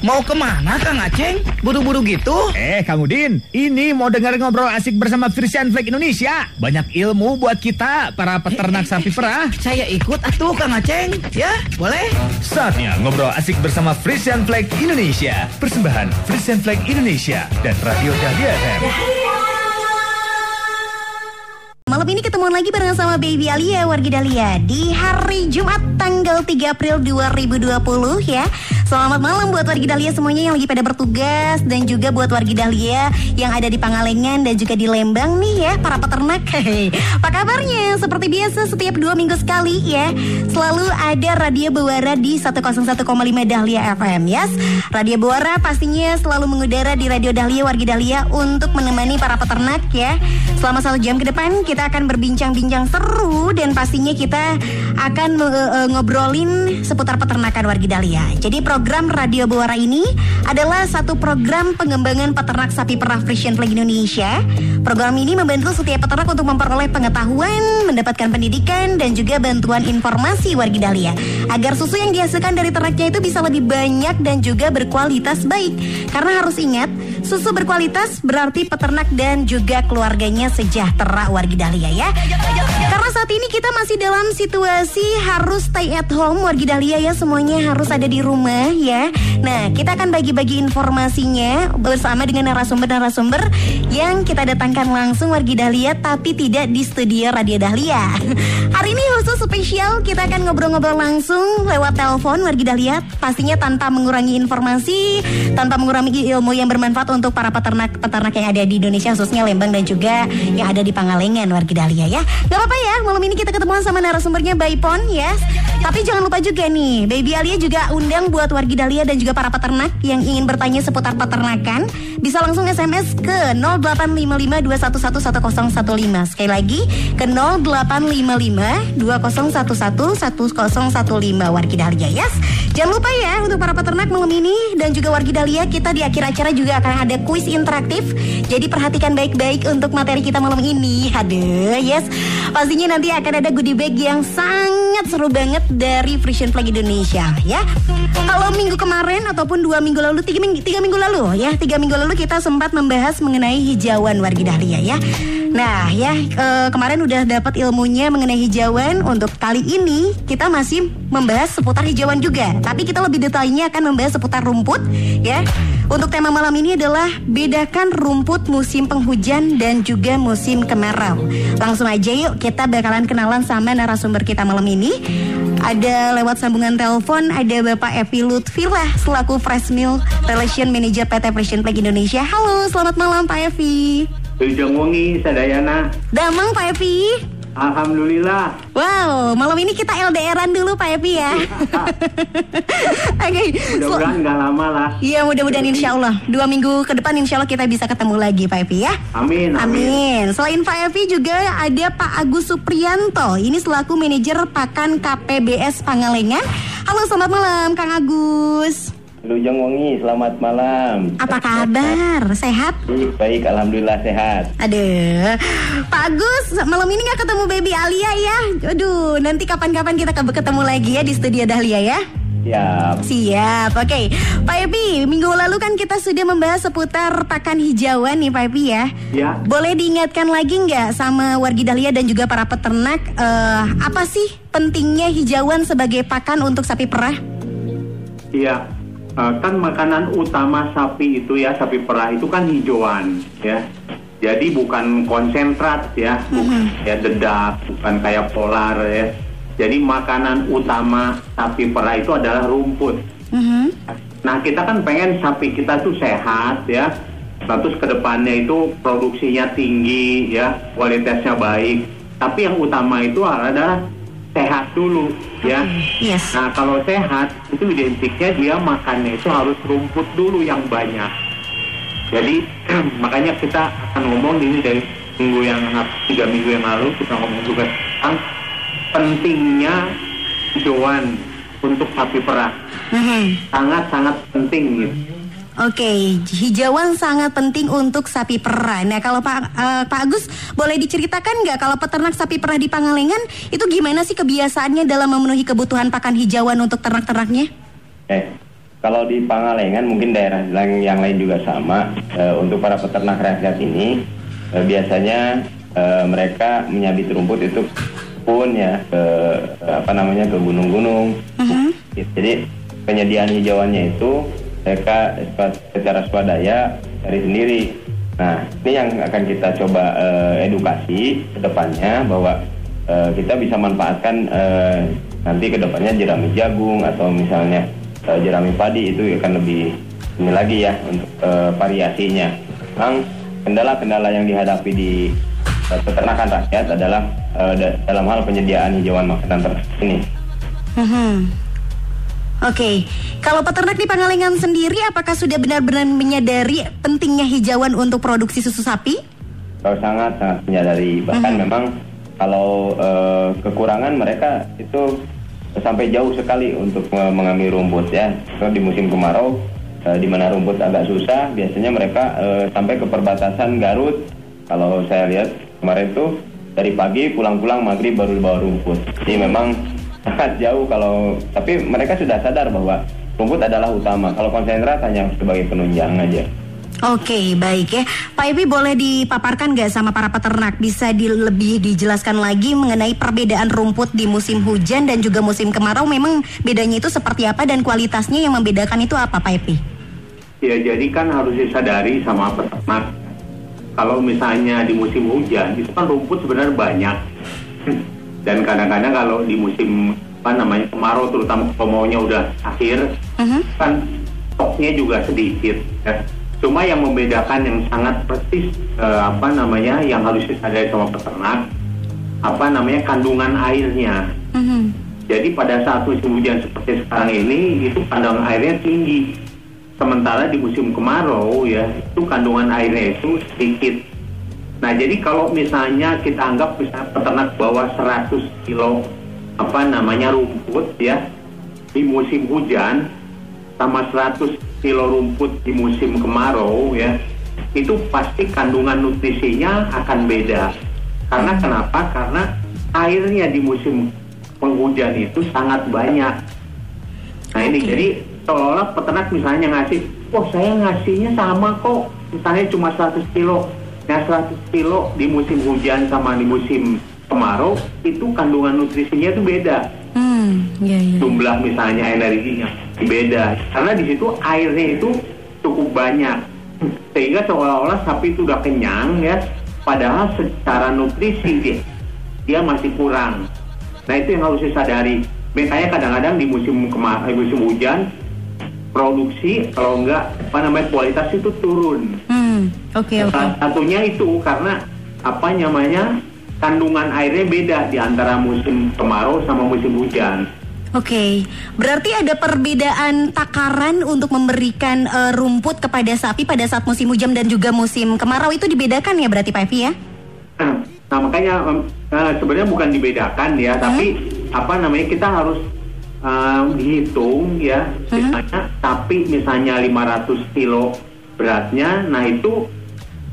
Mau ke mana Kang Aceng? Buru-buru gitu? Eh, Kang Udin, ini mau dengar ngobrol asik bersama Frisian Flag Indonesia. Banyak ilmu buat kita, para peternak sapi perah. Saya ikut atuh Kang Aceng. Ya, boleh? Saatnya ngobrol asik bersama Frisian Flag Indonesia. Persembahan Frisian Flag Indonesia dan Radio Dahlia FM. Malam ini ketemuan lagi bareng sama Baby Alia Wargi Dahlia di hari Jumat tanggal 3 April 2020 ya. Selamat malam buat wargi Dahlia semuanya yang lagi pada bertugas dan juga buat wargi Dahlia yang ada di Pangalengan dan juga di Lembang nih ya para peternak. Apa kabarnya? Seperti biasa setiap dua minggu sekali ya selalu ada Radio Bewara di 101,5 Dahlia FM yes. Radio Bewara pastinya selalu mengudara di Radio Dahlia wargi Dahlia untuk menemani para peternak ya. Selama satu jam ke depan kita akan berbincang-bincang seru dan pastinya kita akan uh, uh, ngobrolin seputar peternakan wargi Dahlia. Jadi program Radio Buara ini adalah satu program pengembangan peternak sapi perah Frisian Flag Indonesia. Program ini membantu setiap peternak untuk memperoleh pengetahuan, mendapatkan pendidikan dan juga bantuan informasi wargi Dahlia agar susu yang dihasilkan dari ternaknya itu bisa lebih banyak dan juga berkualitas baik. Karena harus ingat, susu berkualitas berarti peternak dan juga keluarganya sejahtera wargi Dahlia ya. Karena saat ini kita masih dalam situasi harus stay at home wargi Dahlia ya semuanya harus ada di rumah ya. Nah, kita akan bagi-bagi informasinya bersama dengan narasumber-narasumber yang kita datangkan langsung wargi Dahlia tapi tidak di studio Radio Dahlia. Hari ini khusus spesial kita akan ngobrol-ngobrol langsung lewat telepon wargi Dahlia pastinya tanpa mengurangi informasi, tanpa mengurangi ilmu yang bermanfaat untuk para peternak-peternak yang ada di Indonesia khususnya Lembang dan juga yang ada di Pangalengan wargi Dahlia ya. Gak apa-apa ya, malam ini kita ketemuan sama narasumbernya Baipon ya. Tapi jangan lupa juga nih, Baby Alia juga undang buat wargi Dahlia dan juga para peternak yang ingin bertanya seputar peternakan bisa langsung SMS ke 085521111015. Sekali lagi ke 085520111015 wargi Dahlia yes. Jangan lupa ya untuk para peternak malam ini dan juga wargi Dahlia kita di akhir acara juga akan ada kuis interaktif. Jadi perhatikan baik-baik untuk materi kita malam ini. Aduh, yes. Pastinya nanti akan ada goodie bag yang sangat seru banget dari Frisian Flag Indonesia ya. Kalau minggu kemarin ataupun dua minggu lalu, tiga minggu, tiga minggu lalu ya, tiga minggu lalu kita sempat membahas mengenai hijauan wargi Dahlia ya. Nah ya e, kemarin udah dapat ilmunya mengenai hijauan. Untuk kali ini kita masih membahas seputar hijauan juga. Tapi kita lebih detailnya akan membahas seputar rumput ya. Untuk tema malam ini adalah bedakan rumput musim penghujan dan juga musim kemarau. Langsung aja yuk kita bakalan kenalan sama narasumber kita malam ini. Ada lewat sambungan telepon ada Bapak Evi Lutfilah selaku Fresh Milk Relation Manager PT Frisian Flag Indonesia. Halo, selamat malam Pak Evi. Ujung Wengi, Sadayana. Damang Pak Evi. Alhamdulillah. Wow, malam ini kita LDRan dulu Pak Evi ya. Oke. Mudah-mudahan nggak lama lah. Iya, mudah-mudahan insya Allah dua minggu ke depan insya Allah kita bisa ketemu lagi Pak Evi ya. Amin, amin. Amin. Selain Pak Evi juga ada Pak Agus Suprianto. Ini selaku manajer Pakan KPBS Pangalengan. Halo, selamat malam Kang Agus. Lujeng Wengi, selamat malam. Apa kabar? Sehat? Baik, baik, alhamdulillah sehat. Aduh, Pak Agus, malam ini nggak ketemu Baby Alia ya? Aduh, nanti kapan-kapan kita ketemu lagi ya di studio Dahlia ya? Siap. Siap, oke. Pak Epi, minggu lalu kan kita sudah membahas seputar pakan hijauan nih Pak Epi ya. Ya. Boleh diingatkan lagi nggak sama wargi Dahlia dan juga para peternak eh, apa sih pentingnya hijauan sebagai pakan untuk sapi perah? Iya. Eh, kan makanan utama sapi itu ya, sapi perah itu kan hijauan ya. Jadi bukan konsentrat ya, bukan ya dedak, bukan kayak polar ya. Jadi makanan utama sapi perah itu adalah rumput. Mhm. Nah kita kan pengen sapi kita tuh sehat ya. Nah, Terus ke depannya itu produksinya tinggi ya, kualitasnya baik. Tapi yang utama itu adalah sehat dulu ya. Yes. Nah kalau sehat itu identiknya dia makannya itu harus rumput dulu yang banyak. Jadi makanya kita akan ngomong ini dari minggu yang tiga minggu yang lalu kita ngomong juga tentang pentingnya hijauan untuk sapi perah Mhm. sangat sangat penting gitu. Oke, hijauan sangat penting untuk sapi perah. Nah, kalau Pak eh, Pak Agus boleh diceritakan nggak kalau peternak sapi perah di Pangalengan itu gimana sih kebiasaannya dalam memenuhi kebutuhan pakan hijauan untuk ternak-ternaknya? Eh, kalau di Pangalengan mungkin daerah yang, yang lain juga sama. Eh, untuk para peternak rakyat ini eh, biasanya eh, mereka menyabit rumput itu pun ya ke apa namanya ke gunung-gunung. Jadi penyediaan hijauannya itu mereka secara swadaya dari sendiri. Nah ini yang akan kita coba eh, edukasi ke depannya bahwa eh, kita bisa manfaatkan eh, nanti ke depannya jerami jagung atau misalnya eh, jerami padi itu akan lebih ini lagi ya untuk eh, variasinya. Memang kendala-kendala yang dihadapi di eh, peternakan rakyat adalah da- dalam hal penyediaan hijauan makanan ternak ini. Mhm. Oke, kalau peternak di Pangalengan sendiri apakah sudah benar-benar menyadari pentingnya hijauan untuk produksi susu sapi? Kalau sangat sangat menyadari bahkan memang kalau eh, kekurangan mereka itu sampai jauh sekali untuk mengambil rumput ya. Kalau di musim kemarau eh, di mana rumput agak susah, biasanya mereka eh, sampai ke perbatasan Garut. Kalau saya lihat kemarin tuh dari pagi pulang-pulang maghrib baru bawa rumput. Jadi memang sangat jauh kalau tapi mereka sudah sadar bahwa rumput adalah utama. Kalau konsentrat hanya sebagai penunjang aja. Oke, baik ya. Pak Epi boleh dipaparkan nggak sama para peternak? Bisa di, lebih dijelaskan lagi mengenai perbedaan rumput di musim hujan dan juga musim kemarau. Memang bedanya itu seperti apa dan kualitasnya yang membedakan itu apa, Pak Epi? Ya jadi kan harus disadari sama peternak kalau misalnya di musim hujan itu kan rumput sebenarnya banyak dan kadang-kadang kalau di musim apa namanya kemarau terutama kalau maunya udah akhir Mhm. kan stoknya juga sedikit ya. Cuma yang membedakan yang sangat persis eh, apa namanya yang harus disadari sama peternak apa namanya kandungan airnya. Mhm. Jadi pada saat musim hujan seperti sekarang ini itu kandungan airnya tinggi. Sementara di musim kemarau ya itu kandungan airnya itu sedikit. Nah jadi kalau misalnya kita anggap misalnya peternak bawa 100 kilo apa namanya rumput ya di musim hujan sama 100 kilo rumput di musim kemarau ya itu pasti kandungan nutrisinya akan beda. Karena kenapa? Karena airnya di musim penghujan itu sangat banyak. Nah ini jadi seolah peternak misalnya ngasih, oh saya ngasihnya sama kok, misalnya cuma 100 kilo. Nah 100 kilo di musim hujan sama di musim kemarau itu kandungan nutrisinya itu beda. Hmm, ya ya. Jumlah misalnya energinya beda. Karena di situ airnya itu cukup banyak. Sehingga seolah-olah sapi itu udah kenyang ya, padahal secara nutrisi dia, dia masih kurang. Nah itu yang harus disadari. Makanya kadang-kadang di musim kemar eh, musim hujan produksi kalau enggak apa namanya kualitas itu turun. Hmm, oke oke. Salah satunya itu karena apa namanya kandungan airnya beda di antara musim kemarau sama musim hujan. Oke, berarti ada perbedaan takaran untuk memberikan eh, rumput kepada sapi pada saat musim hujan dan juga musim kemarau itu dibedakan ya berarti Pak Epi ya? Nah makanya em, eh, sebenarnya bukan dibedakan ya, tapi apa namanya kita harus eh, dihitung ya, misalnya sapi misalnya 500 kilo beratnya, nah itu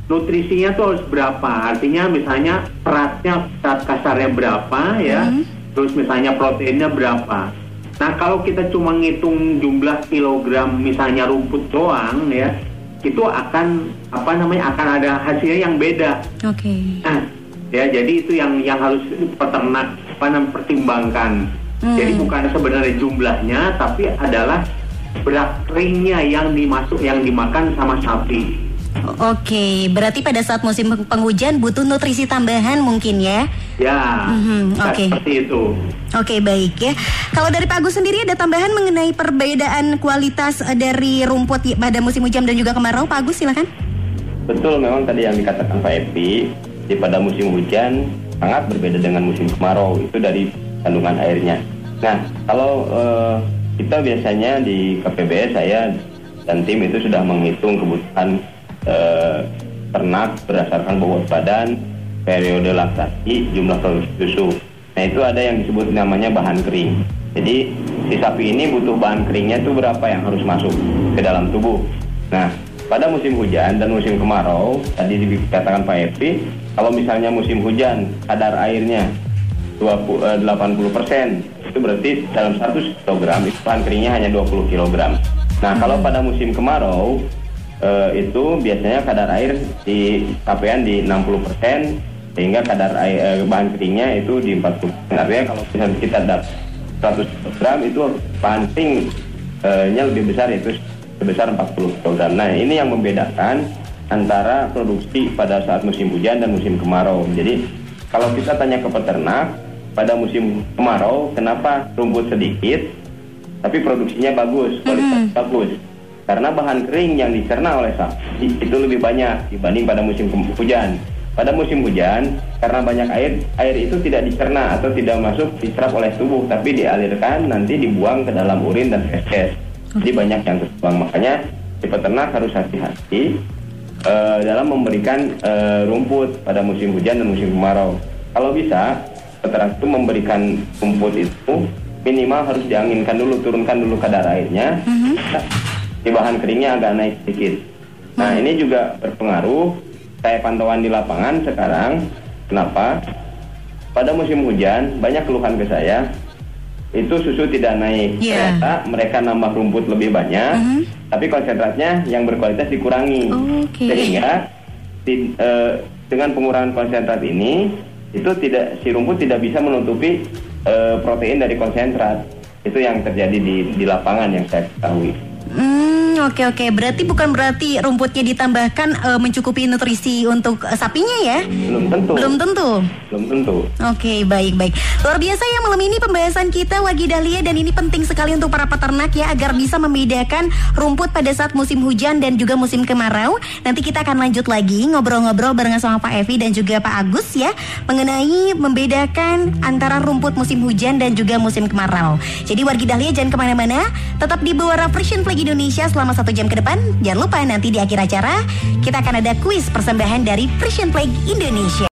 nutrisinya tuh harus berapa? Artinya misalnya seratnya serat kasarnya berapa ya, terus misalnya proteinnya berapa? Nah kalau kita cuma ngitung jumlah kilogram misalnya rumput doang ya, itu akan apa namanya akan ada hasilnya yang beda. Oke. Nah, ya jadi itu yang yang harus peternak apa namanya pertimbangkan. Jadi bukan sebenarnya jumlahnya, tapi adalah berat keringnya yang dimasuk yang dimakan sama sapi. Oke, berarti pada saat musim peng- penghujan butuh nutrisi tambahan mungkin ya? Ya, Mhm, ya, oke. seperti itu. Oke baik ya. Kalau dari Pak Agus sendiri ada tambahan mengenai perbedaan kualitas eh, dari rumput i- pada musim hujan dan juga kemarau, Pak Agus silakan. Betul memang tadi yang dikatakan Pak Epi di pada musim hujan sangat berbeda dengan musim kemarau itu dari kandungan airnya. Nah kalau eh, kita biasanya di KPBS saya dan tim itu sudah menghitung kebutuhan eh, ternak berdasarkan bobot badan, periode laktasi, jumlah produksi susu. Nah itu ada yang disebut namanya bahan kering. Jadi si sapi ini butuh bahan keringnya itu berapa yang harus masuk ke dalam tubuh. Nah pada musim hujan dan musim kemarau tadi dikatakan Pak Epi kalau misalnya musim hujan kadar airnya 20, eh, 80 persen itu berarti dalam 100 kg itu bahan keringnya hanya 20 kg Nah, kalau pada musim kemarau eh, itu biasanya kadar air di capaian di 60% sehingga kadar air eh, bahan keringnya itu di 40%. Artinya kalau misalnya kita dapat 100 gram itu bahan keringnya lebih besar yaitu sebesar 40 kg. Nah, ini yang membedakan antara produksi pada saat musim hujan dan musim kemarau. Jadi, kalau kita tanya ke peternak, pada musim kemarau, kenapa rumput sedikit, tapi produksinya bagus, kualitas bagus? Karena bahan kering yang dicerna oleh sapi itu lebih banyak dibanding pada musim hujan. Pada musim hujan, karena banyak air, air itu tidak dicerna atau tidak masuk diserap oleh tubuh, tapi dialirkan nanti dibuang ke dalam urin dan feses. Jadi banyak yang terbuang. Makanya si peternak harus hati-hati eh, dalam memberikan eh, rumput pada musim hujan dan musim kemarau. Kalau bisa, peternak itu memberikan rumput itu minimal harus dianginkan dulu, turunkan dulu kadar airnya. Si bahan keringnya agak naik sedikit. Nah ini juga berpengaruh. Saya pantauan di lapangan sekarang. Kenapa? Pada musim hujan banyak keluhan ke saya. Itu susu tidak naik. Iya. Ternyata mereka nambah rumput lebih banyak, tapi konsentratnya yang berkualitas dikurangi. Oke. Sehingga ti- eh, dengan pengurangan konsentrat ini itu tidak si rumput tidak bisa menutupi eh, protein dari konsentrat. Itu yang terjadi di di lapangan yang saya ketahui. Hmm, oke oke. Berarti bukan berarti rumputnya ditambahkan eh, mencukupi nutrisi untuk eh, sapinya ya? Belum tentu. Belum tentu. Belum tentu. Oke, baik baik. Luar biasa ya malam ini pembahasan kita Wagi Dahlia dan ini penting sekali untuk para peternak ya agar bisa membedakan rumput pada saat musim hujan dan juga musim kemarau. Nanti kita akan lanjut lagi ngobrol-ngobrol barengan sama Pak Evi dan juga Pak Agus ya mengenai membedakan antara rumput musim hujan dan juga musim kemarau. Jadi Wargi Dahlia jangan ke mana-mana, tetap di Bawara Frisian Flag Indonesia selama satu jam ke depan. Jangan lupa nanti di akhir acara kita akan ada kuis persembahan dari Frisian Flag Indonesia.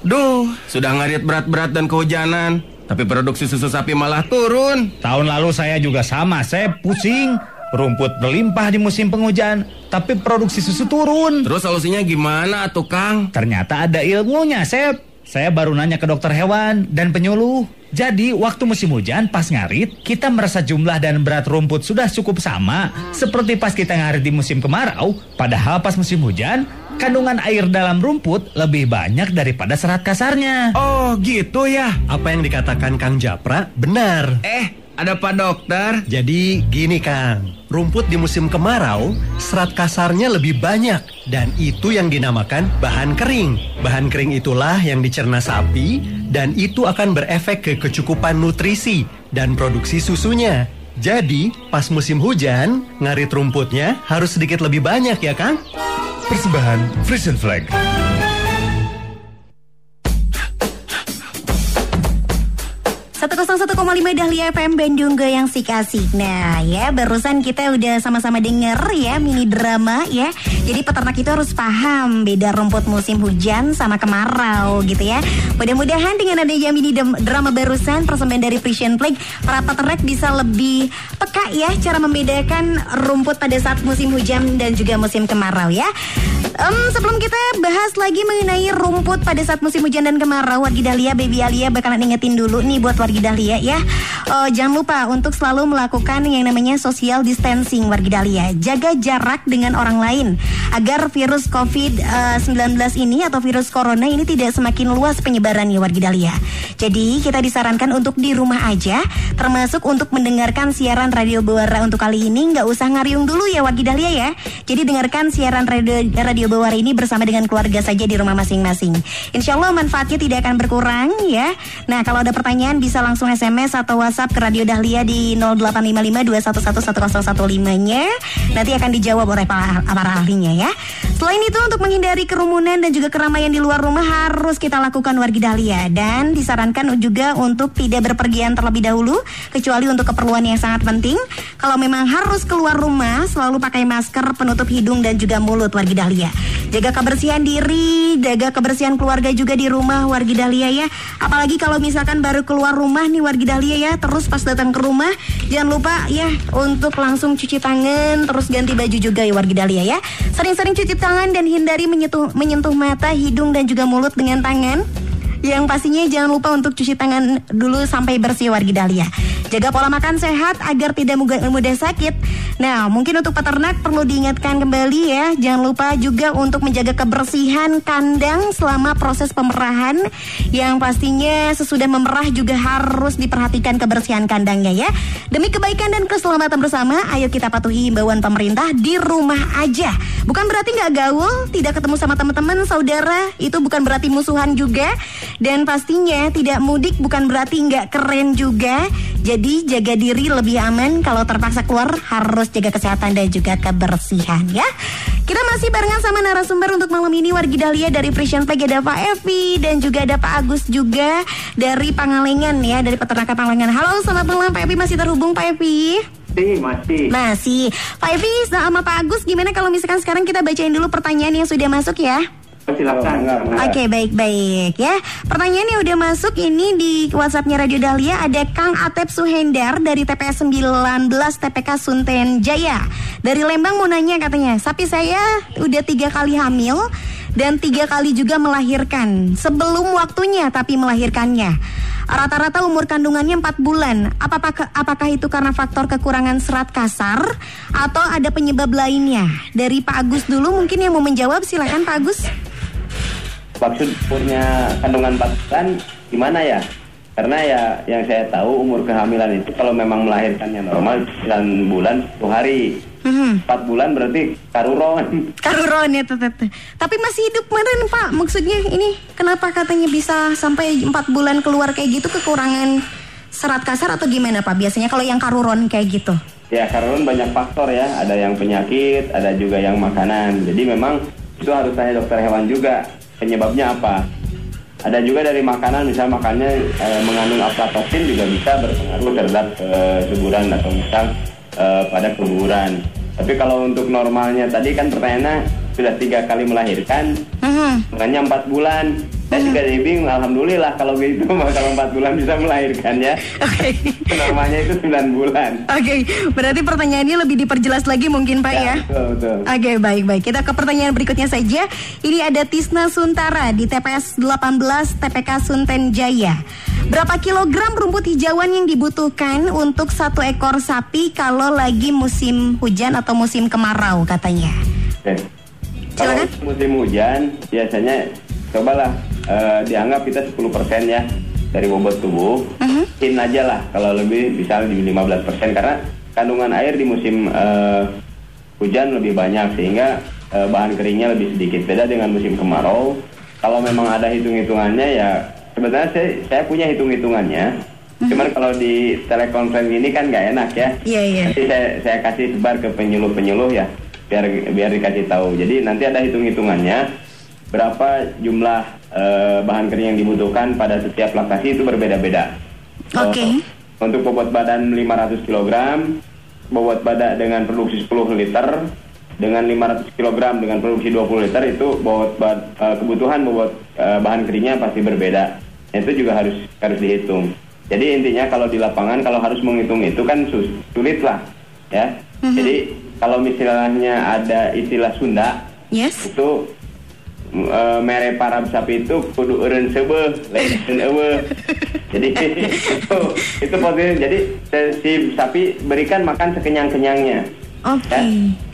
Duh, sudah ngarit berat-berat dan kehujanan. Tapi produksi susu sapi malah turun. Tahun lalu saya juga sama, saya pusing. Rumput berlimpah di musim penghujan, tapi produksi susu turun. Terus solusinya gimana tuh Kang? Ternyata ada ilmunya, Sep. Saya baru nanya ke dokter hewan dan penyuluh. Jadi, waktu musim hujan pas ngarit, kita merasa jumlah dan berat rumput sudah cukup sama seperti pas kita ngarit di musim kemarau. Padahal pas musim hujan, kandungan air dalam rumput lebih banyak daripada serat kasarnya. Oh, gitu ya. Apa yang dikatakan Kang Japra benar. Eh, ada Pak Dokter. Jadi gini Kang, rumput di musim kemarau serat kasarnya lebih banyak dan itu yang dinamakan bahan kering. Bahan kering itulah yang dicerna sapi dan itu akan berefek ke kecukupan nutrisi dan produksi susunya. Jadi, pas musim hujan, ngarit rumputnya harus sedikit lebih banyak ya Kang? Persembahan Frisian Flag. 101,5 Dahlia FM Bandung Goyang si kasih. Nah ya barusan kita udah sama-sama denger ya mini drama ya. Jadi peternak itu harus paham beda rumput musim hujan sama kemarau gitu ya. Mudah-mudahan dengan adanya mini drama barusan persembahan dari Frisian Plague para peternak bisa lebih peka ya cara membedakan rumput pada saat musim hujan dan juga musim kemarau ya. Em, sebelum kita bahas lagi mengenai rumput pada saat musim hujan dan kemarau, Wargi Dahlia, Baby Alia bakalan ingetin dulu nih buat Wargi Dahlia ya. Eh, jangan lupa untuk selalu melakukan yang namanya social distancing Wargi Dahlia. Jaga jarak dengan orang lain agar virus COVID-19 ini atau virus corona ini tidak semakin luas penyebarannya Wargi Dahlia. Jadi kita disarankan untuk di rumah aja, termasuk untuk mendengarkan siaran radio Bawara untuk kali ini nggak usah ngariung dulu ya Wargi Dahlia ya. Jadi dengarkan siaran radio radio Bawara ini bersama dengan keluarga saja di rumah masing-masing. Insya Allah manfaatnya tidak akan berkurang ya. Nah kalau ada pertanyaan bisa langsung SMS atau WhatsApp ke Radio Dahlia di 085521111015-nya. Nanti akan dijawab oleh para, para ahlinya ya. Selain itu untuk menghindari kerumunan dan juga keramaian di luar rumah harus kita lakukan wargi Dahlia dan disarankan juga untuk tidak berpergian terlebih dahulu kecuali untuk keperluan yang sangat penting. Kalau memang harus keluar rumah selalu pakai masker penutup hidung dan juga mulut wargi Dahlia. Jaga kebersihan diri, jaga kebersihan keluarga juga di rumah wargi Dahlia ya. Apalagi kalau misalkan baru keluar rumah nih wargi Dahlia ya, terus pas datang ke rumah jangan lupa ya untuk langsung cuci tangan, terus ganti baju juga ya wargi Dahlia ya. Sering-sering cuci tangan dan hindari menyentuh menyentuh mata, hidung dan juga mulut dengan tangan. Yang pastinya jangan lupa untuk cuci tangan dulu sampai bersih wargi Dahlia. Jaga pola makan sehat agar tidak mudah, sakit. Nah, mungkin untuk peternak perlu diingatkan kembali ya, jangan lupa juga untuk menjaga kebersihan kandang selama proses pemerahan yang pastinya sesudah memerah juga harus diperhatikan kebersihan kandangnya ya. Demi kebaikan dan keselamatan bersama, ayo kita patuhi himbauan pemerintah di rumah aja. Bukan berarti nggak gaul, tidak ketemu sama teman-teman, saudara, itu bukan berarti musuhan juga. Dan pastinya tidak mudik bukan berarti nggak keren juga. Jadi jaga diri lebih aman kalau terpaksa keluar harus jaga kesehatan dan juga kebersihan ya. Kita masih barengan sama narasumber untuk malam ini Wargi Dahlia dari Frisian Flag ada Pak Evi dan juga ada Pak Agus juga dari Pangalengan ya dari peternakan Pangalengan. Halo selamat malam Pak Evi masih terhubung Pak Evi. Masih, masih. Masih. Pak Evi sama Pak Agus gimana kalau misalkan sekarang kita bacain dulu pertanyaan yang sudah masuk ya? Silakan. Oke baik-baik ya. Pertanyaan yang udah masuk ini di Whatsappnya Radio Dahlia Ada Kang Atep Suhendar dari TPS 19 TPK Sunten Jaya. Dari Lembang mau nanya katanya Sapi saya udah tiga kali hamil Dan tiga kali juga melahirkan. Sebelum waktunya tapi melahirkannya. Rata-rata umur kandungannya 4 bulan. Apakah, apakah itu karena faktor kekurangan serat kasar Atau ada penyebab lainnya? Dari Pak Agus dulu mungkin yang mau menjawab silakan Pak Agus maksud umurnya kandungan 4 bulan gimana ya? Karena ya yang saya tahu umur kehamilan itu kalau memang melahirkannya normal 9 bulan 1 hari. Hmm. 4 bulan berarti karuron. Karuron ya tetep. Tapi masih hidup kemarin Pak. Maksudnya ini kenapa katanya bisa sampai 4 bulan keluar kayak gitu kekurangan serat kasar atau gimana Pak? Biasanya kalau yang karuron kayak gitu. Ya karuron banyak faktor ya. Ada yang penyakit, ada juga yang makanan. Jadi memang itu harus tanya dokter hewan juga penyebabnya apa. Ada juga dari makanan, misal makannya e, mengandung aflatoxin juga bisa berpengaruh terhadap e, suburan atau misal e, pada keguguran. Tapi kalau untuk normalnya tadi kan pertanyaannya sudah tiga kali melahirkan, Mhm. makanya empat bulan. Saya juga jadi bingung, alhamdulillah kalau begitu kalau empat bulan bisa melahirkan ya. Oke. Normalnya itu 9 bulan. Oke, berarti pertanyaannya lebih diperjelas lagi mungkin Pak ya. Betul, betul. Oke, baik-baik. Kita ke pertanyaan berikutnya saja. Ini ada Tisna Suntara di TPS 18 TPK Sunten Jaya. Berapa kilogram rumput hijauan yang dibutuhkan untuk satu ekor sapi kalau lagi musim hujan atau musim kemarau katanya? Oke. Kalau musim hujan biasanya cobalah eh, dianggap kita 10% ya dari bobot tubuh. Mhm. In aja lah kalau lebih bisa di 15% karena kandungan air di musim eh, hujan lebih banyak sehingga eh, bahan keringnya lebih sedikit. Beda dengan musim kemarau. Kalau memang ada hitung-hitungannya ya sebenarnya saya, saya punya hitung-hitungannya. Cuman kalau di telekonferensi ini kan nggak enak ya. Iya, iya. Nanti saya, saya kasih sebar ke penyuluh-penyuluh ya, biar biar dikasih tahu. Jadi nanti ada hitung-hitungannya berapa jumlah eh, bahan kering yang dibutuhkan pada setiap laktasi itu berbeda-beda. Oke. Eh, untuk bobot badan 500 kg, bobot badan dengan produksi 10 liter, dengan 500 kg dengan produksi 20 liter itu bobot eh, kebutuhan bobot eh, bahan keringnya pasti berbeda. Itu juga harus harus dihitung. Jadi intinya kalau di lapangan kalau harus menghitung itu kan sus- sulit lah, ya. Jadi kalau misalnya ada istilah Sunda Yes. itu e, mere para sapi itu kudu eureun seubeuh lain eueuh. Jadi itu itu positif. Jadi si sapi berikan makan sekenyang-kenyangnya. Oke. Ya,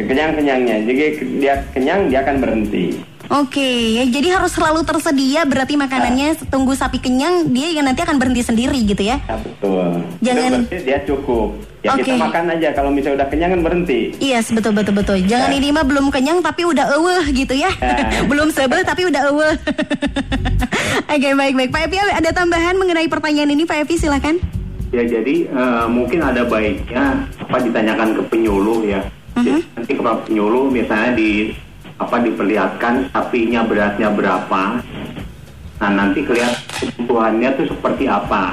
sekenyang-kenyangnya. Jadi dia kenyang dia akan berhenti. Oke, ya jadi harus selalu tersedia berarti makanannya tunggu sapi kenyang dia yang nanti akan berhenti sendiri gitu ya. Ya, betul. Jangan- Itu berarti dia cukup. Ya kita Oke. makan aja kalau misalnya udah kenyang kan berhenti. Iya, yes, betul betul betul. Jangan Ya. ini mah belum kenyang tapi udah eueuh gitu ya. Ya. belum sebel tapi udah eueuh. Oke, baik baik. Pak Evi ada tambahan mengenai pertanyaan ini Pak Evi silakan. Ya jadi eh, mungkin ada baiknya apa ditanyakan ke penyuluh ya. Jadi, nanti ke penyuluh misalnya di apa diperlihatkan sapinya beratnya berapa. Nah nanti kelihatan kebutuhannya tuh seperti apa.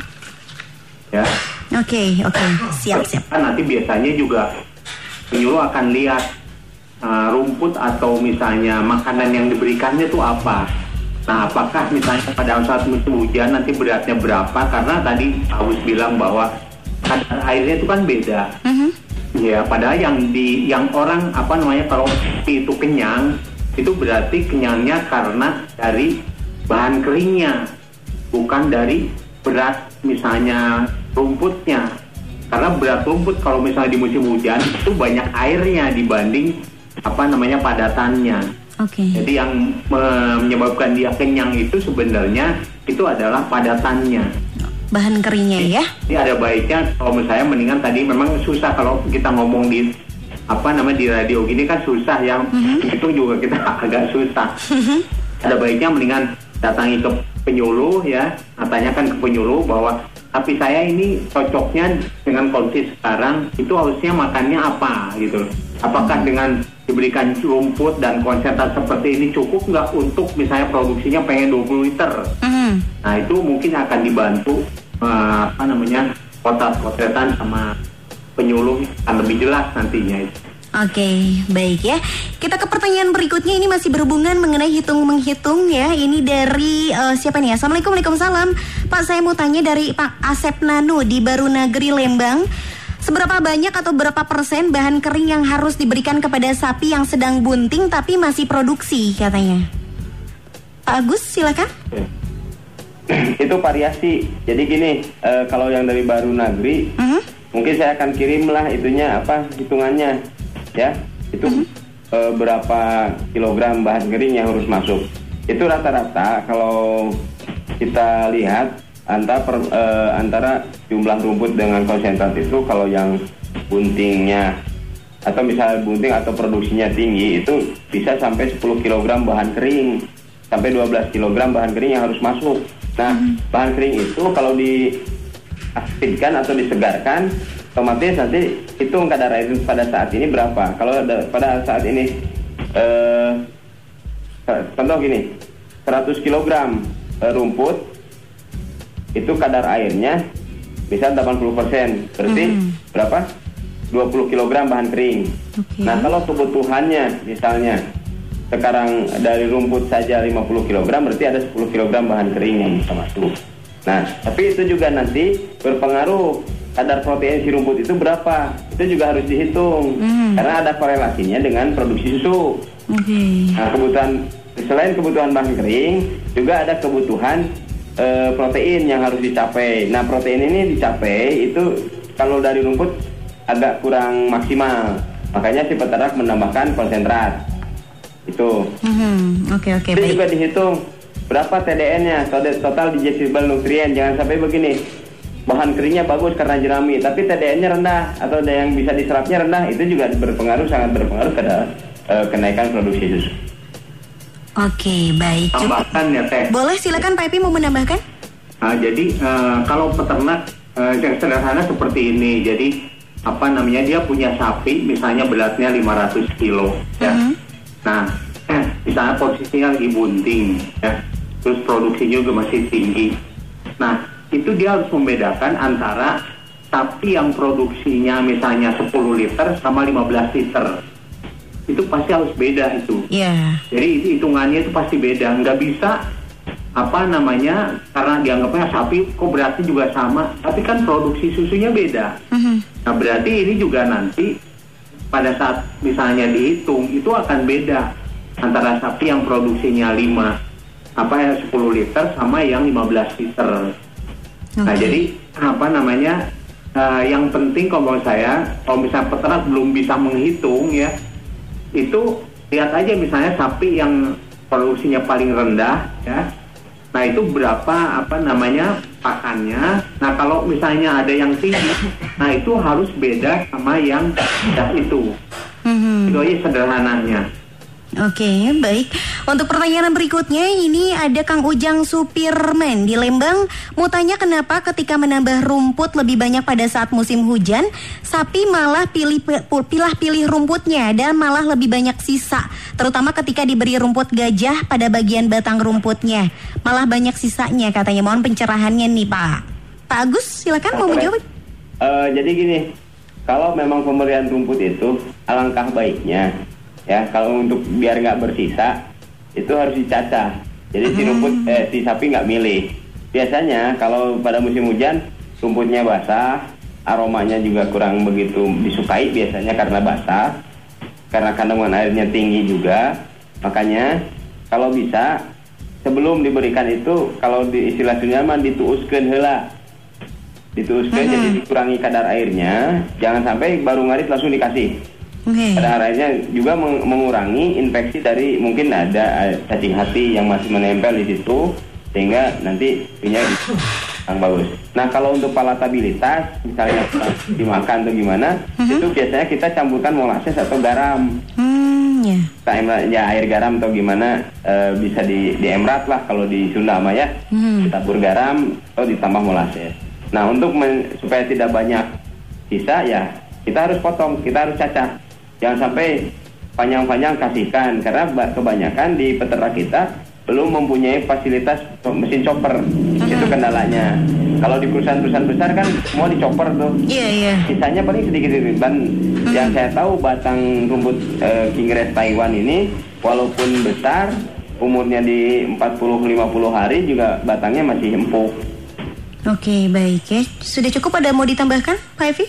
Ya. Oke, oke. Siap, siap. Kan nanti biasanya juga penyuluh akan lihat eh, rumput atau misalnya makanan yang diberikannya tuh apa. Nah, apakah misalnya pada saat musim hujan nanti beratnya berapa? Karena tadi Agus bilang bahwa kadar airnya itu kan beda. Mhm. Ya, padahal yang di yang orang apa namanya kalau itu kenyang itu berarti kenyangnya karena dari bahan keringnya, bukan dari berat misalnya rumputnya. karena berat rumput kalau misalnya di musim hujan itu banyak airnya dibanding apa namanya padatannya. Oke. Jadi yang me- menyebabkan dia kenyang itu sebenarnya itu adalah padatannya. Bahan keringnya ya. Jadi ada baiknya kalau menurut saya mendingan tadi memang susah kalau kita ngomong di apa namanya di radio gini kan susah yang itu juga kita agak susah. ada baiknya mendingan datangi ke penyuluh ya, nah, tanyakan ke penyuluh bahwa tapi saya ini cocoknya dengan kondisi sekarang itu harusnya makannya apa gitu. Apakah dengan diberikan rumput dan konsentrat seperti ini cukup nggak untuk misalnya produksinya pengen 20 liter? Mhm. Nah itu mungkin akan dibantu eh, apa namanya kotak-kotetan sama penyuluh akan lebih jelas nantinya itu. Oke, baik ya. Kita ke pertanyaan berikutnya ini masih berhubungan mengenai hitung menghitung ya. Ini dari eh, siapa nih? Assalamualaikum, Waalaikumsalam. Pak, saya mau tanya dari Pak Asep Nano di Baru Nagri Lembang. Seberapa banyak atau berapa persen bahan kering yang harus diberikan kepada sapi yang sedang bunting tapi masih produksi katanya? Pak Agus, silakan. itu variasi. Jadi gini, eh, kalau yang dari Baru Nagri, Mhm. mungkin saya akan kirim lah itunya apa hitungannya, ya. Itu eh, berapa kilogram bahan kering yang harus masuk. Itu rata-rata kalau kita lihat antara per- eh, antara jumlah rumput dengan konsentrat itu kalau yang buntingnya atau misalnya bunting atau produksinya tinggi itu bisa sampai 10 kg bahan kering sampai 12 kg bahan kering yang harus masuk. Nah, bahan kering itu kalau diaktifkan atau disegarkan otomatis nanti hitung kadar air pada saat ini berapa. Kalau ada, pada saat ini eh contoh gini, 100 kg eh, rumput itu kadar airnya bisa 80%. Berarti berapa? 20 kg bahan kering. Oke. Nah, kalau kebutuhannya misalnya sekarang dari rumput saja 50 kg berarti ada 10 kg bahan kering yang bisa masuk. Nah, tapi itu juga nanti berpengaruh kadar protein si rumput itu berapa. Itu juga harus dihitung. Karena ada korelasinya dengan produksi susu. Oke. Nah, kebutuhan selain kebutuhan bahan kering, juga ada kebutuhan eh, protein yang harus dicapai. Nah, protein ini dicapai itu kalau dari rumput agak kurang maksimal. Makanya si peternak menambahkan konsentrat. Itu. Mhm. Oke, oke, Itu baik. juga dihitung berapa TDN-nya, total- total digestible nutrien. Jangan sampai begini. Bahan keringnya bagus karena jerami, tapi TDN-nya rendah atau ada yang bisa diserapnya rendah, itu juga berpengaruh sangat berpengaruh ke eh, kenaikan produksi susu. Oke, baik. Tambahkan ya teh. Boleh silakan Pak Epi mau menambahkan? Nah, jadi eh, kalau peternak eh, yang sederhana seperti ini, jadi apa namanya dia punya sapi, misalnya beratnya 500 kilo, ya. Nah, eh, misalnya posisinya lagi bunting, ya. Terus produksinya juga masih tinggi. Nah, itu dia harus membedakan antara sapi yang produksinya misalnya 10 liter sama 15 liter. Itu pasti harus beda itu. Ya. Jadi itu hitungannya itu pasti beda, nggak bisa apa namanya karena dianggapnya sapi kok beratnya juga sama, tapi kan produksi susunya beda. Mhm. Nah berarti ini juga nanti pada saat misalnya dihitung itu akan beda antara sapi yang produksinya 5 apa ya 10 liter sama yang 15 liter. Nah Oke. jadi apa namanya eh, yang penting kalau menurut saya kalau misalnya peternak belum bisa menghitung ya itu lihat aja misalnya sapi yang produksinya paling rendah ya nah itu berapa apa namanya pakannya nah kalau misalnya ada yang tinggi nah itu harus beda sama yang rendah itu Mhm. itu aja sederhananya Oke, baik. Untuk pertanyaan berikutnya, ini ada Kang Ujang Supirman di Lembang. Mau tanya kenapa ketika menambah rumput lebih banyak pada saat musim hujan, sapi malah pilih pilah-pilih rumputnya dan malah lebih banyak sisa. Terutama ketika diberi rumput gajah pada bagian batang rumputnya. Malah banyak sisanya katanya. Mohon pencerahannya nih Pak. Pak Agus, silakan mau menjawab. Eh, jadi gini, kalau memang pemberian rumput itu alangkah baiknya, ya kalau untuk biar nggak bersisa itu harus dicacah. Jadi si rumput, eh, si sapi nggak milih. Biasanya kalau pada musim hujan rumputnya basah, aromanya juga kurang begitu disukai biasanya karena basah, karena kandungan airnya tinggi juga. Makanya kalau bisa sebelum diberikan itu kalau di istilah Sunda mah dituuskeun heula diteruskan jadi dikurangi kadar airnya jangan sampai baru ngarit langsung dikasih Oke. kadar airnya juga meng- mengurangi infeksi dari mungkin ada eh, cacing hati yang masih menempel di situ sehingga nanti punya yang bagus. Nah kalau untuk palatabilitas misalnya dimakan atau gimana itu biasanya kita campurkan molasses atau garam. Hmm, ya. Kita emrat- ya air garam atau gimana eh, bisa di diemrat lah kalau di Sunda mah ya. Ditabur garam atau ditambah molasses. Nah untuk men- supaya tidak banyak sisa ya kita harus potong, kita harus cacah. Jangan sampai panjang-panjang kasihkan karena ba- kebanyakan di peternak kita belum mempunyai fasilitas mesin chopper. Itu kendalanya. Kalau di perusahaan-perusahaan besar kan semua dichopper tuh Iya, iya. sisanya paling sedikit sedikit dan yang saya tahu batang rumput eh, kingres Taiwan ini walaupun besar umurnya di 40-50 hari juga batangnya masih empuk Oke, baik ya. Sudah cukup ada mau ditambahkan, Pak Evi?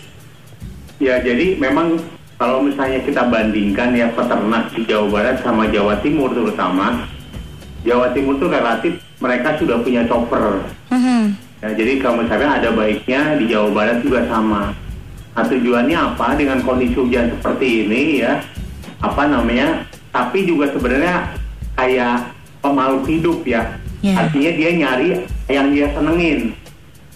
Ya, jadi memang kalau misalnya kita bandingkan ya peternak di Jawa Barat sama Jawa Timur terutama, Jawa Timur tuh relatif mereka sudah punya chopper. Mhm. Ya, jadi kalau misalnya ada baiknya di Jawa Barat juga sama. Nah, tujuannya apa dengan kondisi hujan seperti ini ya? Apa namanya? Tapi juga sebenarnya kayak pemaluk hidup ya. Ya. Artinya dia nyari yang dia senengin.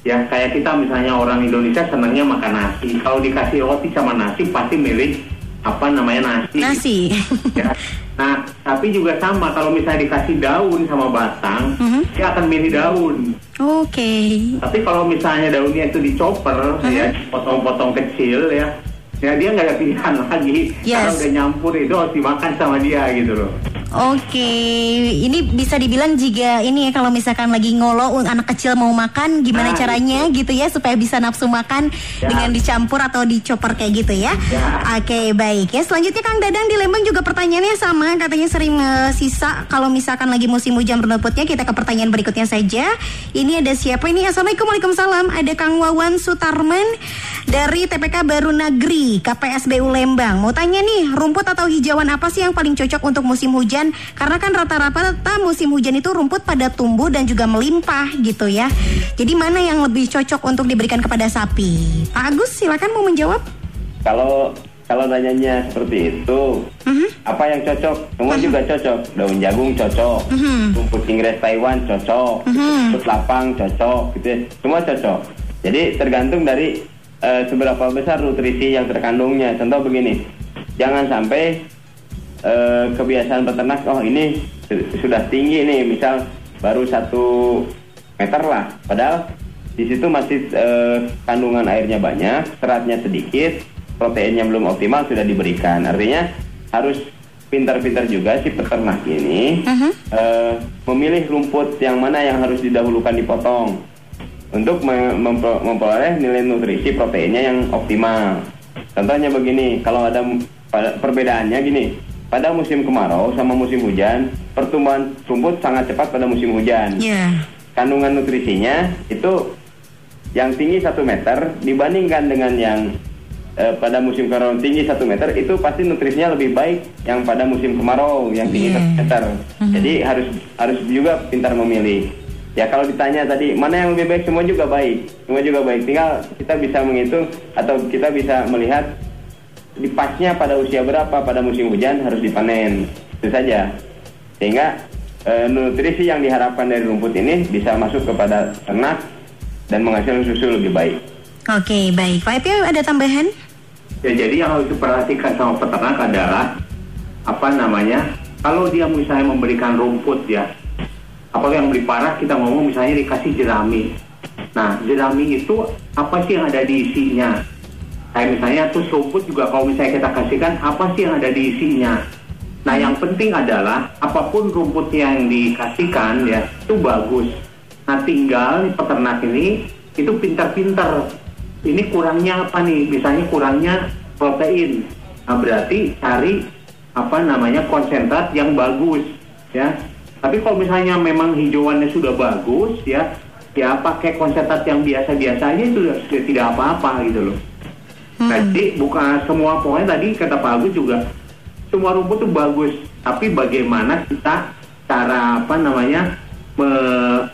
Ya kayak kita misalnya orang Indonesia senangnya makan nasi. Kalau dikasih roti sama nasi pasti milih apa namanya nasi. Nasi. Ya. Nah, tapi juga sama kalau misalnya dikasih daun sama batang, Mhm. dia akan milih daun. Oke. Tapi kalau misalnya daunnya itu dicoper, ya, potong-potong kecil ya, ya dia nggak ada pilihan lagi. Karena Yes. udah nyampur itu harus dimakan sama dia gitu loh. Oke, ini bisa dibilang jika ini ya kalau misalkan lagi ngolo anak kecil mau makan gimana Nah, caranya gitu ya supaya bisa nafsu makan Ya. dengan dicampur atau dicoper kayak gitu ya. Ya. Oke, baik ya. Selanjutnya Kang Dadang di Lembang juga pertanyaannya sama, katanya sering eh, sisa kalau misalkan lagi musim hujan berluputnya kita ke pertanyaan berikutnya saja. Ini ada siapa ini? Assalamualaikum Waalaikumsalam. Ada Kang Wawan Sutarman dari TPK Baru Negeri KPSBU Lembang. Mau tanya nih, rumput atau hijauan apa sih yang paling cocok untuk musim hujan? Karena kan rata-rata musim hujan itu rumput pada tumbuh dan juga melimpah gitu ya. Jadi mana yang lebih cocok untuk diberikan kepada sapi? Pak Agus silakan mau menjawab. kalau kalau nanyanya seperti itu Mhm. apa yang cocok semua juga cocok daun jagung cocok Mhm. rumput inggris Taiwan cocok rumput lapang cocok gitu ya. semua cocok jadi tergantung dari eh, seberapa besar nutrisi yang terkandungnya contoh begini jangan sampai eh, kebiasaan peternak oh ini su- sudah tinggi nih misal baru satu meter lah padahal di situ masih eh, kandungan airnya banyak seratnya sedikit proteinnya belum optimal sudah diberikan artinya harus pintar-pintar juga si peternak ini Mhm. eh, memilih rumput yang mana yang harus didahulukan dipotong untuk mempro- memperoleh nilai nutrisi proteinnya yang optimal. Contohnya begini, kalau ada perbedaannya gini, pada musim kemarau sama musim hujan, pertumbuhan rumput sangat cepat pada musim hujan. Ya. Kandungan nutrisinya itu yang tinggi satu meter dibandingkan dengan yang eh, pada musim kemarau tinggi satu meter itu pasti nutrisinya lebih baik yang pada musim kemarau yang tinggi Iya. satu meter. Jadi harus harus juga pintar memilih. Ya kalau ditanya tadi mana yang lebih baik semua juga baik, semua juga baik. Tinggal kita bisa menghitung atau kita bisa melihat di pasnya pada usia berapa pada musim hujan harus dipanen itu saja. Sehingga eh, nutrisi yang diharapkan dari rumput ini bisa masuk kepada ternak dan menghasilkan susu lebih baik. Oke, baik. Pak Epi ada tambahan? Ya jadi yang harus diperhatikan sama peternak adalah apa namanya kalau dia misalnya memberikan rumput ya apalagi yang lebih parah kita ngomong misalnya dikasih jerami nah jerami itu apa sih yang ada di isinya kayak misalnya terus rumput juga kalau misalnya kita kasihkan apa sih yang ada di isinya? Nah yang penting adalah apa pun rumput yang dikasihkan ya itu bagus. Nah tinggal peternak ini itu pintar-pintar. Ini kurangnya apa nih? Misalnya kurangnya protein. Nah berarti cari apa namanya konsentrat yang bagus ya. Tapi kalau misalnya memang hijauannya sudah bagus ya ya pakai konsentrat yang biasa-biasa aja itu sudah tidak apa-apa gitu loh Nah, jadi bukan semua pokoknya tadi kata Pak Agus juga semua rumput itu bagus tapi bagaimana kita cara apa namanya me-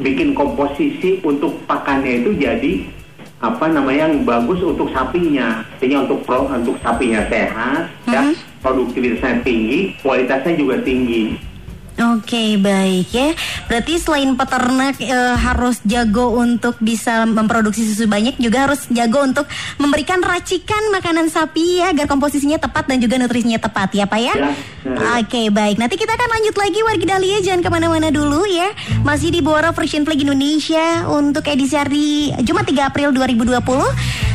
bikin komposisi untuk pakannya itu jadi apa namanya yang bagus untuk sapinya. Artinya untuk pro, untuk sapinya sehat, ya, produktivitasnya tinggi, kualitasnya juga tinggi. Oke baik ya. Berarti selain peternak eh, harus jago untuk bisa memproduksi susu banyak, juga harus jago untuk memberikan racikan makanan sapi ya agar komposisinya tepat dan juga nutrisinya tepat ya pak ya. Ya, ya. Oke baik. Nanti kita akan lanjut lagi wargi Dahlia jangan ke mana-mana dulu ya. Masih di Bora Frisian Flag Indonesia untuk edisi hari Jumat 3 April 2020.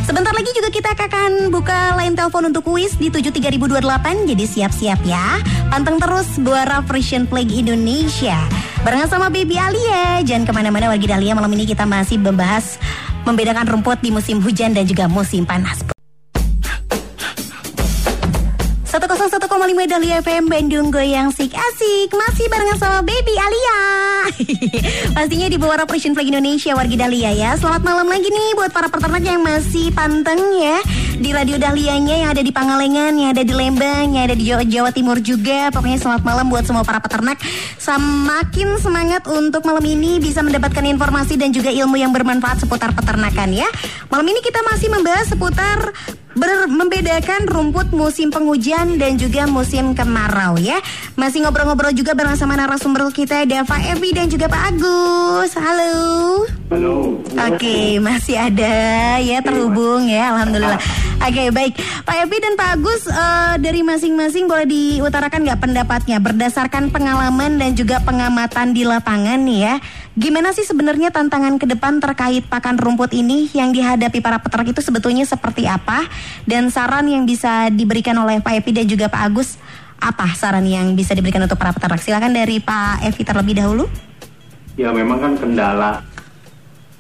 Sebentar lagi juga kita akan buka line telepon untuk kuis di 73028 Jadi siap-siap ya Panteng terus Buara Frisian Flag Indonesia. Barengan sama Baby Alia. Jangan ke mana-mana wargi Dahlia. Malam ini kita masih membahas Membedakan rumput di musim hujan dan juga musim panas. 101,5 Dahlia FM Bandung Goyang Sik Asik. Masih barengan sama Baby Alia. Pastinya di bawah Operation Flag Indonesia Wargi Dahlia ya. Selamat malam lagi nih buat para peternak yang masih panteng ya Di Radio Dahlianya yang ada di Pangalengan Yang ada di Lembang Yang ada di Jawa, Jawa Timur juga Pokoknya selamat malam buat semua para peternak Semakin semangat untuk malam ini Bisa mendapatkan informasi dan juga ilmu yang bermanfaat seputar peternakan ya Malam ini kita masih membahas seputar ber- membedakan rumput musim penghujan dan juga musim kemarau ya. Masih ngobrol-ngobrol juga bareng sama narasumber kita Pak Evi dan juga Pak Agus. Halo. Halo. Oke, masih ada ya terhubung ya, alhamdulillah. Oke, baik. Pak Evi dan Pak Agus eh, dari masing-masing boleh diutarakan nggak pendapatnya berdasarkan pengalaman dan juga pengamatan di lapangan nih ya. Gimana sih sebenarnya tantangan ke depan terkait pakan rumput ini yang dihadapi para peternak itu sebetulnya seperti apa? Dan saran yang bisa diberikan oleh Pak Evi dan juga Pak Agus apa saran yang bisa diberikan untuk para peternak? Silakan dari Pak Evi terlebih dahulu. Ya memang kan kendala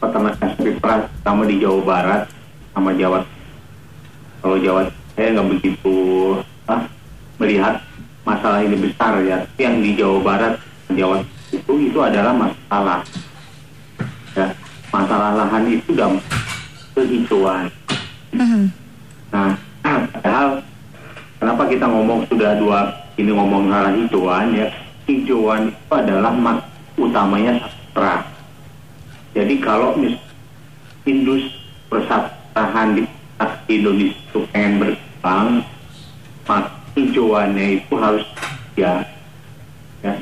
peternakan sapi perah sama di Jawa Barat sama Jawa kalau Jawa saya nggak begitu ah, melihat masalah ini besar ya. Tapi yang di Jawa Barat Jawa itu itu adalah masalah. Ya masalah lahan itu dan kehijauan. Nah padahal kenapa kita ngomong sudah dua ini ngomong masalah hijauan ya? Hijauan itu adalah mas utamanya sapi jadi kalau industri persatahan di Indonesia itu pengen berkembang, maka hijauannya itu harus ya. ya.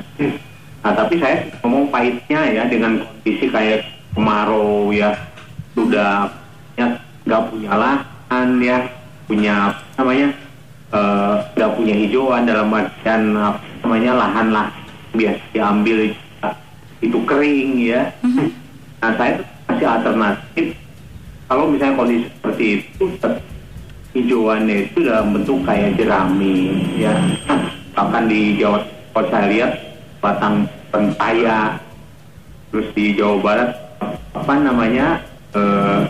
Nah tapi saya ngomong pahitnya ya dengan kondisi kayak kemarau ya sudah ya nggak punya lahan ya punya apa namanya eh, nggak punya hijauan dalam artian namanya lahan lah biasa diambil itu kering ya. Nah saya kasih alternatif. Kalau misalnya kondisi seperti itu hijauannya itu dalam bentuk kayak jerami ya. Bahkan di Jawa kalau saya lihat batang pentaya terus di Jawa Barat apa namanya eh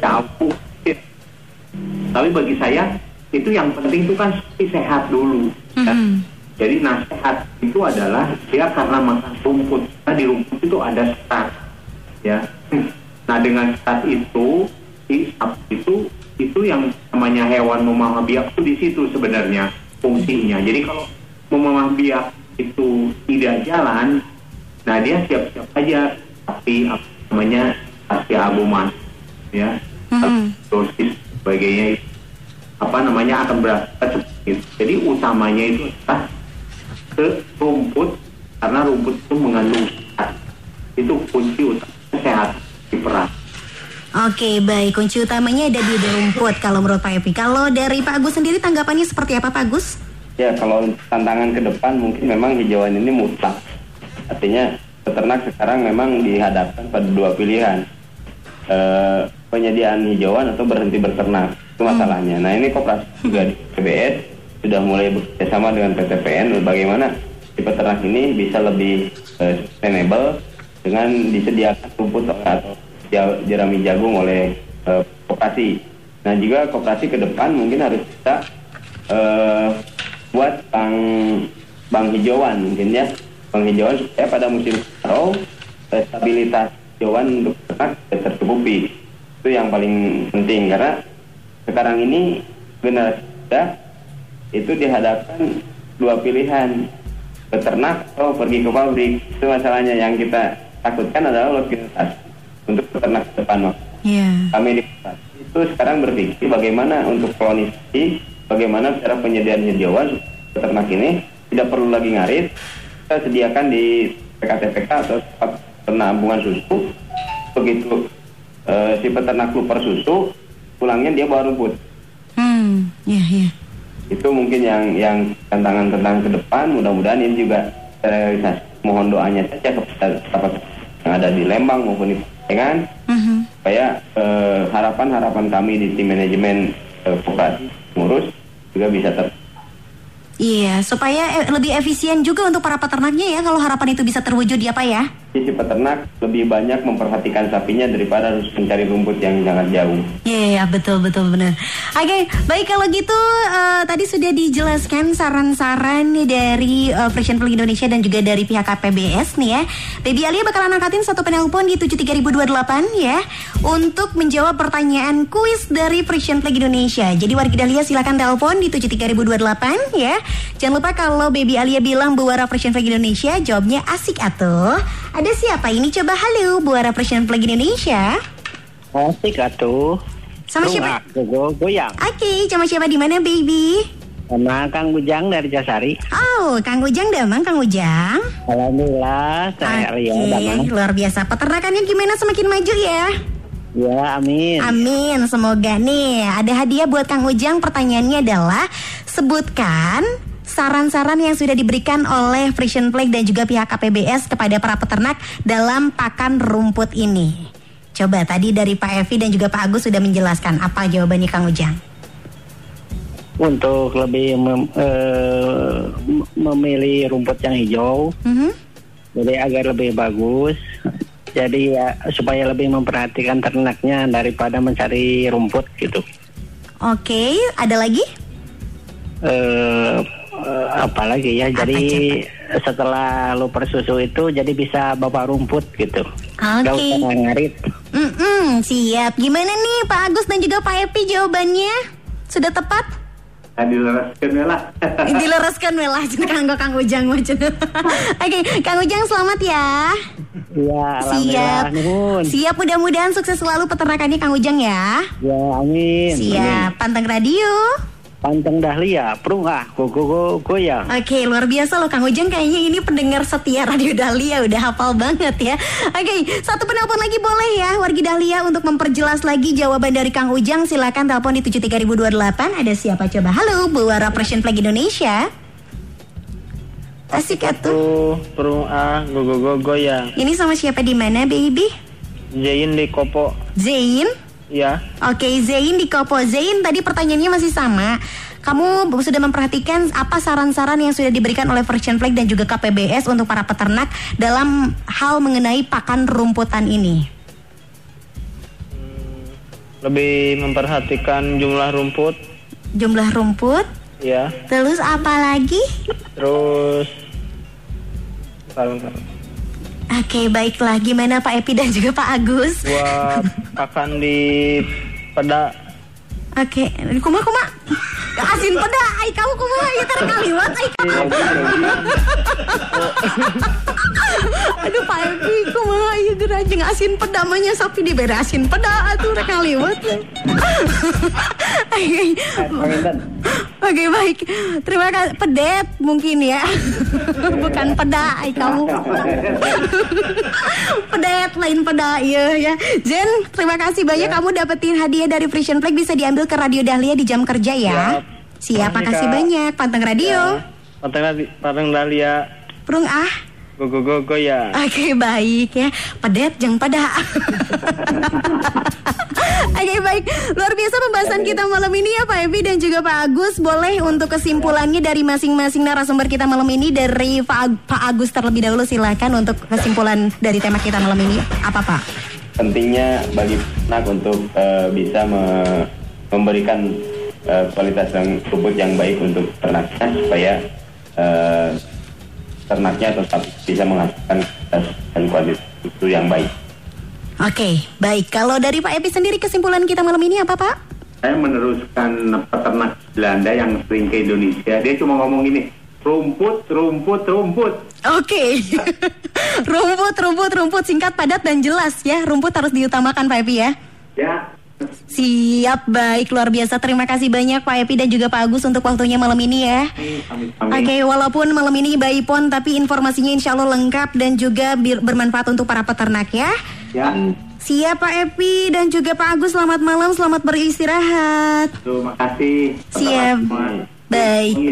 cawu tapi bagi saya itu yang penting itu kan sapi sehat dulu ya. jadi nasihat itu adalah dia karena makan rumput. Nah di rumput itu ada serat ya. Nah dengan serat itu itu itu yang namanya hewan memamah biak itu di situ sebenarnya fungsinya. Jadi kalau memamah biak itu tidak jalan nah dia siap-siap aja. Tapi apa namanya pasti abuman ya dosis sebagainya apa namanya akan berangkat seperti itu. Jadi utamanya itu adalah ke rumput karena rumput itu mengandung itu kunci utama sehat di perah Oke baik kunci utamanya ada di rumput kalau menurut Pak Evi. Kalau dari Pak Agus sendiri tanggapannya seperti apa Pak Agus? Ya kalau tantangan ke depan mungkin memang hijauan ini mutlak. Artinya peternak sekarang memang dihadapkan pada dua pilihan. Eh, penyediaan hijauan atau berhenti berternak. Itu masalahnya. Nah ini koperasi juga di PBS sudah mulai bekerjasama dengan PTPN bagaimana si peternak ini bisa lebih eh, sustainable dengan disediakan rumput atau jerami jagung oleh eh, koperasi. Nah juga koperasi ke depan mungkin harus bisa eh, buat bank bank hijauan mungkin ya. Bank hijauan supaya pada musim kemarau eh, stabilitas hijauan untuk ternak tercukupi. Itu yang paling penting karena sekarang ini generasi muda itu dihadapkan dua pilihan beternak atau pergi ke pabrik. Itu masalahnya yang kita takutkan adalah logistisasi untuk peternak ke depan. Iya. Kami di itu sekarang berpikir bagaimana untuk kolonisasi, bagaimana cara penyediaan hijauan peternak ini tidak perlu lagi ngarit, kita sediakan di PKTPK atau tempat penampungan susu. Begitu eh, si peternak lupa susu, pulangnya dia bawa rumput. Hmm, iya, iya. Itu mungkin yang yang tantangan-tantangan ke depan. Mudah-mudahan ini juga terrealisasi. Mohon doanya saja kepada sahabat yang ada di Lembang maupun di Pengan Mhm. supaya eh, harapan-harapan kami di tim manajemen eh, koperasi ngurus juga bisa ter Iya, supaya eh, lebih efisien juga untuk para peternaknya ya kalau harapan itu bisa terwujud ya Pak ya. sisi peternak lebih banyak memperhatikan sapinya daripada harus mencari rumput yang sangat jauh. Iya, betul betul benar. Oke, baik kalau gitu eh, tadi sudah dijelaskan saran-saran nih dari eh, Frisian Flag Indonesia dan juga dari pihak KPBS nih ya. Baby Alia bakalan angkatin satu penelpon di 73028 ya untuk menjawab pertanyaan kuis dari Frisian Flag Indonesia. Jadi warga Dahlia silakan telepon di 73028 ya. Jangan lupa kalau Baby Alia bilang Buara Frisian Flag Indonesia, jawabnya asik atuh. Ada siapa ini? Coba halo Buara Frisian Flag Indonesia. Asik atuh. Sama siapa? Go goyang. Oke, sama siapa di mana, baby? Sama Kang Bujang dari Jasari. Oh, Kang Ujang damang, Kang Ujang. Alhamdulillah, saya Oke, Ria Damang. luar biasa. Peternakannya gimana semakin maju ya? Ya, amin. Amin, semoga nih ada hadiah buat Kang Ujang. Pertanyaannya adalah sebutkan saran-saran yang sudah diberikan oleh Frisian Flag dan juga pihak KPBS kepada para peternak dalam pakan rumput ini. Coba tadi dari Pak Evi dan juga Pak Agus sudah menjelaskan apa jawabannya Kang Ujang. Untuk lebih mem- m- memilih rumput yang hijau, Mhm. jadi agar lebih bagus. Jadi ya supaya lebih memperhatikan ternaknya daripada mencari rumput gitu. Oke, ada lagi? eh eh, apa lagi ya? Jadi setelah lu persusu itu jadi bisa bawa rumput gitu. Oke. usah ngarit. Mm-mm, siap. Gimana nih Pak Agus dan juga Pak Epi jawabannya? Sudah tepat? Dileraskan ya lah. Dileraskan melah kanggo Kang Ujang macam. Oke, Kang Ujang selamat ya. Ya, Siap. Siap mudah-mudahan sukses selalu peternakannya Kang Ujang ya. Ya, amin. Siap. Panteng radio. Panteng Dahlia, prungah, go go go goyang. Oke, luar biasa loh Kang Ujang kayaknya ini pendengar setia Radio Dahlia udah hafal banget ya. Oke, satu penelpon lagi boleh ya wargi Dahlia untuk memperjelas lagi jawaban dari Kang Ujang silakan telepon di 73028. Ada siapa coba? Halo, Buara Persian Flag Indonesia. Asik atuh. Tuh, prungah, go go go goyang. Ini sama siapa di mana, baby? Jain di kopo. Zain. Ya, Oke, Zain di Kopo. Zain, tadi pertanyaannya masih sama. Kamu sudah memperhatikan apa saran-saran yang sudah diberikan oleh Frisian Flag dan juga KPBS untuk para peternak dalam hal mengenai pakan rumputan ini? lebih memperhatikan jumlah rumput. Jumlah rumput, Ya, terus apa lagi? terus. Salam. Oke, baiklah. Gimana Pak Epi dan juga Pak Agus? Buat akan di peda Oke, kuma kuma. Asin peda, ai kamu kuma ya terkaliwat ai kamu. Aduh Pak Epi, kumaha ieu gerajeng asin peda mah nya sapi dibere asin peda atuh rek ngaliwat. Oke baik, terima kasih. Pedet mungkin ya, bukan peda, kamu. Pedet lain peda, iya ya. Jen, terima kasih banyak kamu dapetin hadiah dari Frisian Flag bisa diambil ke Radio Dahlia di jam kerja ya. Siap, Makasih, makasih Kak. banyak. Panteng radio. Panteng Dahlia, Panteng Dahlia, Prung ah. go go go goyang. Oke baik ya Pedet jeng pada Oke baik Luar biasa pembahasan kita malam ini ya Pak Evi dan juga Pak Agus Boleh untuk kesimpulannya dari masing-masing narasumber kita malam ini Dari Pak, Ag- Pak Agus terlebih dahulu silakan untuk kesimpulan dari tema kita malam ini Apa Pak? pentingnya bagi peternak untuk eh, bisa me- memberikan eh, kualitas yang rumput yang baik untuk ternaknya supaya eh, ternaknya tetap bisa menghasilkan kualitas dan kualitas susu yang baik. Oke baik Kalau dari Pak Evi sendiri kesimpulan kita malam ini apa Pak? Saya meneruskan peternak Belanda yang sering ke Indonesia. Dia cuma ngomong gini, rumput, rumput, rumput. Oke. rumput, rumput, rumput singkat, padat dan jelas ya. Rumput harus diutamakan Pak Epi ya. Ya, Siap, baik luar biasa. Terima kasih banyak Pak Epi dan juga Pak Agus untuk waktunya malam ini ya. amin, Oke, amin. walaupun malam ini by phone tapi informasinya insya Allah lengkap dan juga bermanfaat untuk para peternak ya. Ya, Siap Pak Epi dan juga Pak Agus selamat malam, selamat beristirahat. terima kasih. Siap. Ini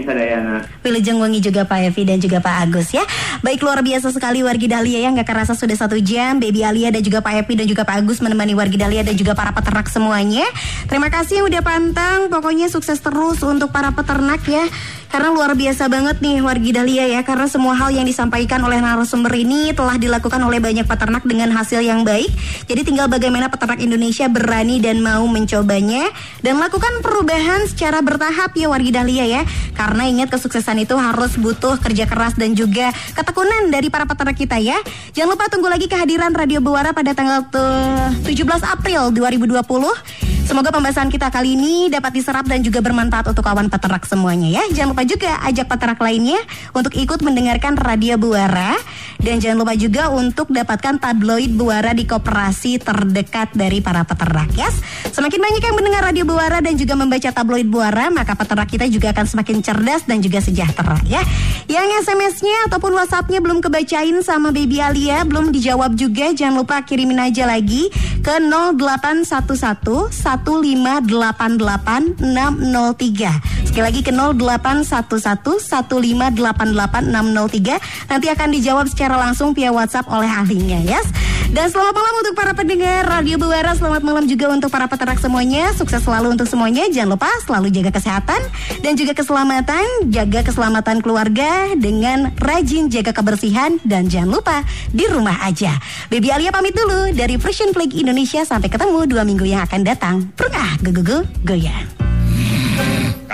Sadayana. Wilujeng wangi juga Pak Evi dan juga Pak Agus ya. Baik luar biasa sekali wargi Dahlia ya nggak kerasa sudah satu jam Baby Alia dan juga Pak Evi dan juga Pak Agus menemani wargi Dahlia dan juga para peternak semuanya. Terima kasih yang udah pantang. Pokoknya sukses terus untuk para peternak ya. Karena luar biasa banget nih wargi Dahlia ya Karena semua hal yang disampaikan oleh narasumber ini Telah dilakukan oleh banyak peternak dengan hasil yang baik Jadi tinggal bagaimana peternak Indonesia berani dan mau mencobanya Dan lakukan perubahan secara bertahap ya wargi Dahlia ya Karena ingat kesuksesan itu harus butuh kerja keras dan juga ketekunan dari para peternak kita ya Jangan lupa tunggu lagi kehadiran Radio Buara pada tanggal tu- 17 April 2020 Semoga pembahasan kita kali ini dapat diserap dan juga bermanfaat untuk kawan peternak semuanya ya. Jangan lupa juga ajak peternak lainnya untuk ikut mendengarkan Radio Buara dan jangan lupa juga untuk dapatkan tabloid Buara di koperasi terdekat dari para peternak ya. Semakin banyak yang mendengar Radio Buara dan juga membaca tabloid Buara, maka peternak kita juga akan semakin cerdas dan juga sejahtera ya. Yang SMS-nya ataupun WhatsApp-nya belum kebacain sama Baby Alia, belum dijawab juga, jangan lupa kirimin aja lagi ke 0811 1588 603. Sekali lagi ke 0811 1588 603. Nanti akan dijawab secara langsung via WhatsApp oleh ahlinya ya. Dan selamat malam untuk para pendengar Radio Buara. Selamat malam juga untuk para peternak semuanya. Sukses selalu untuk semuanya. Jangan lupa selalu jaga kesehatan dan juga keselamatan. Jaga keselamatan keluarga dengan rajin jaga kebersihan dan jangan lupa di rumah aja. Baby Alia pamit dulu dari Frisian Flag Indonesia. Sampai ketemu dua minggu yang akan datang. Perungah, go-go-go, goyang.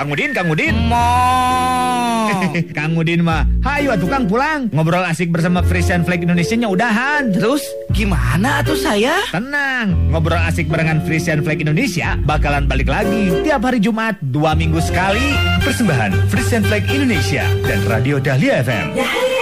Kang Udin, Kang Udin. Kang Udin mah, hayu atuh Kang pulang. Ngobrol asik bersama Frisian Flag Indonesia-nya udahan. Terus gimana tuh saya? Tenang, ngobrol asik barengan Frisian Flag Indonesia bakalan balik lagi tiap hari Jumat dua minggu sekali. Persembahan Frisian Flag Indonesia dan Radio Dahlia FM. Dahlia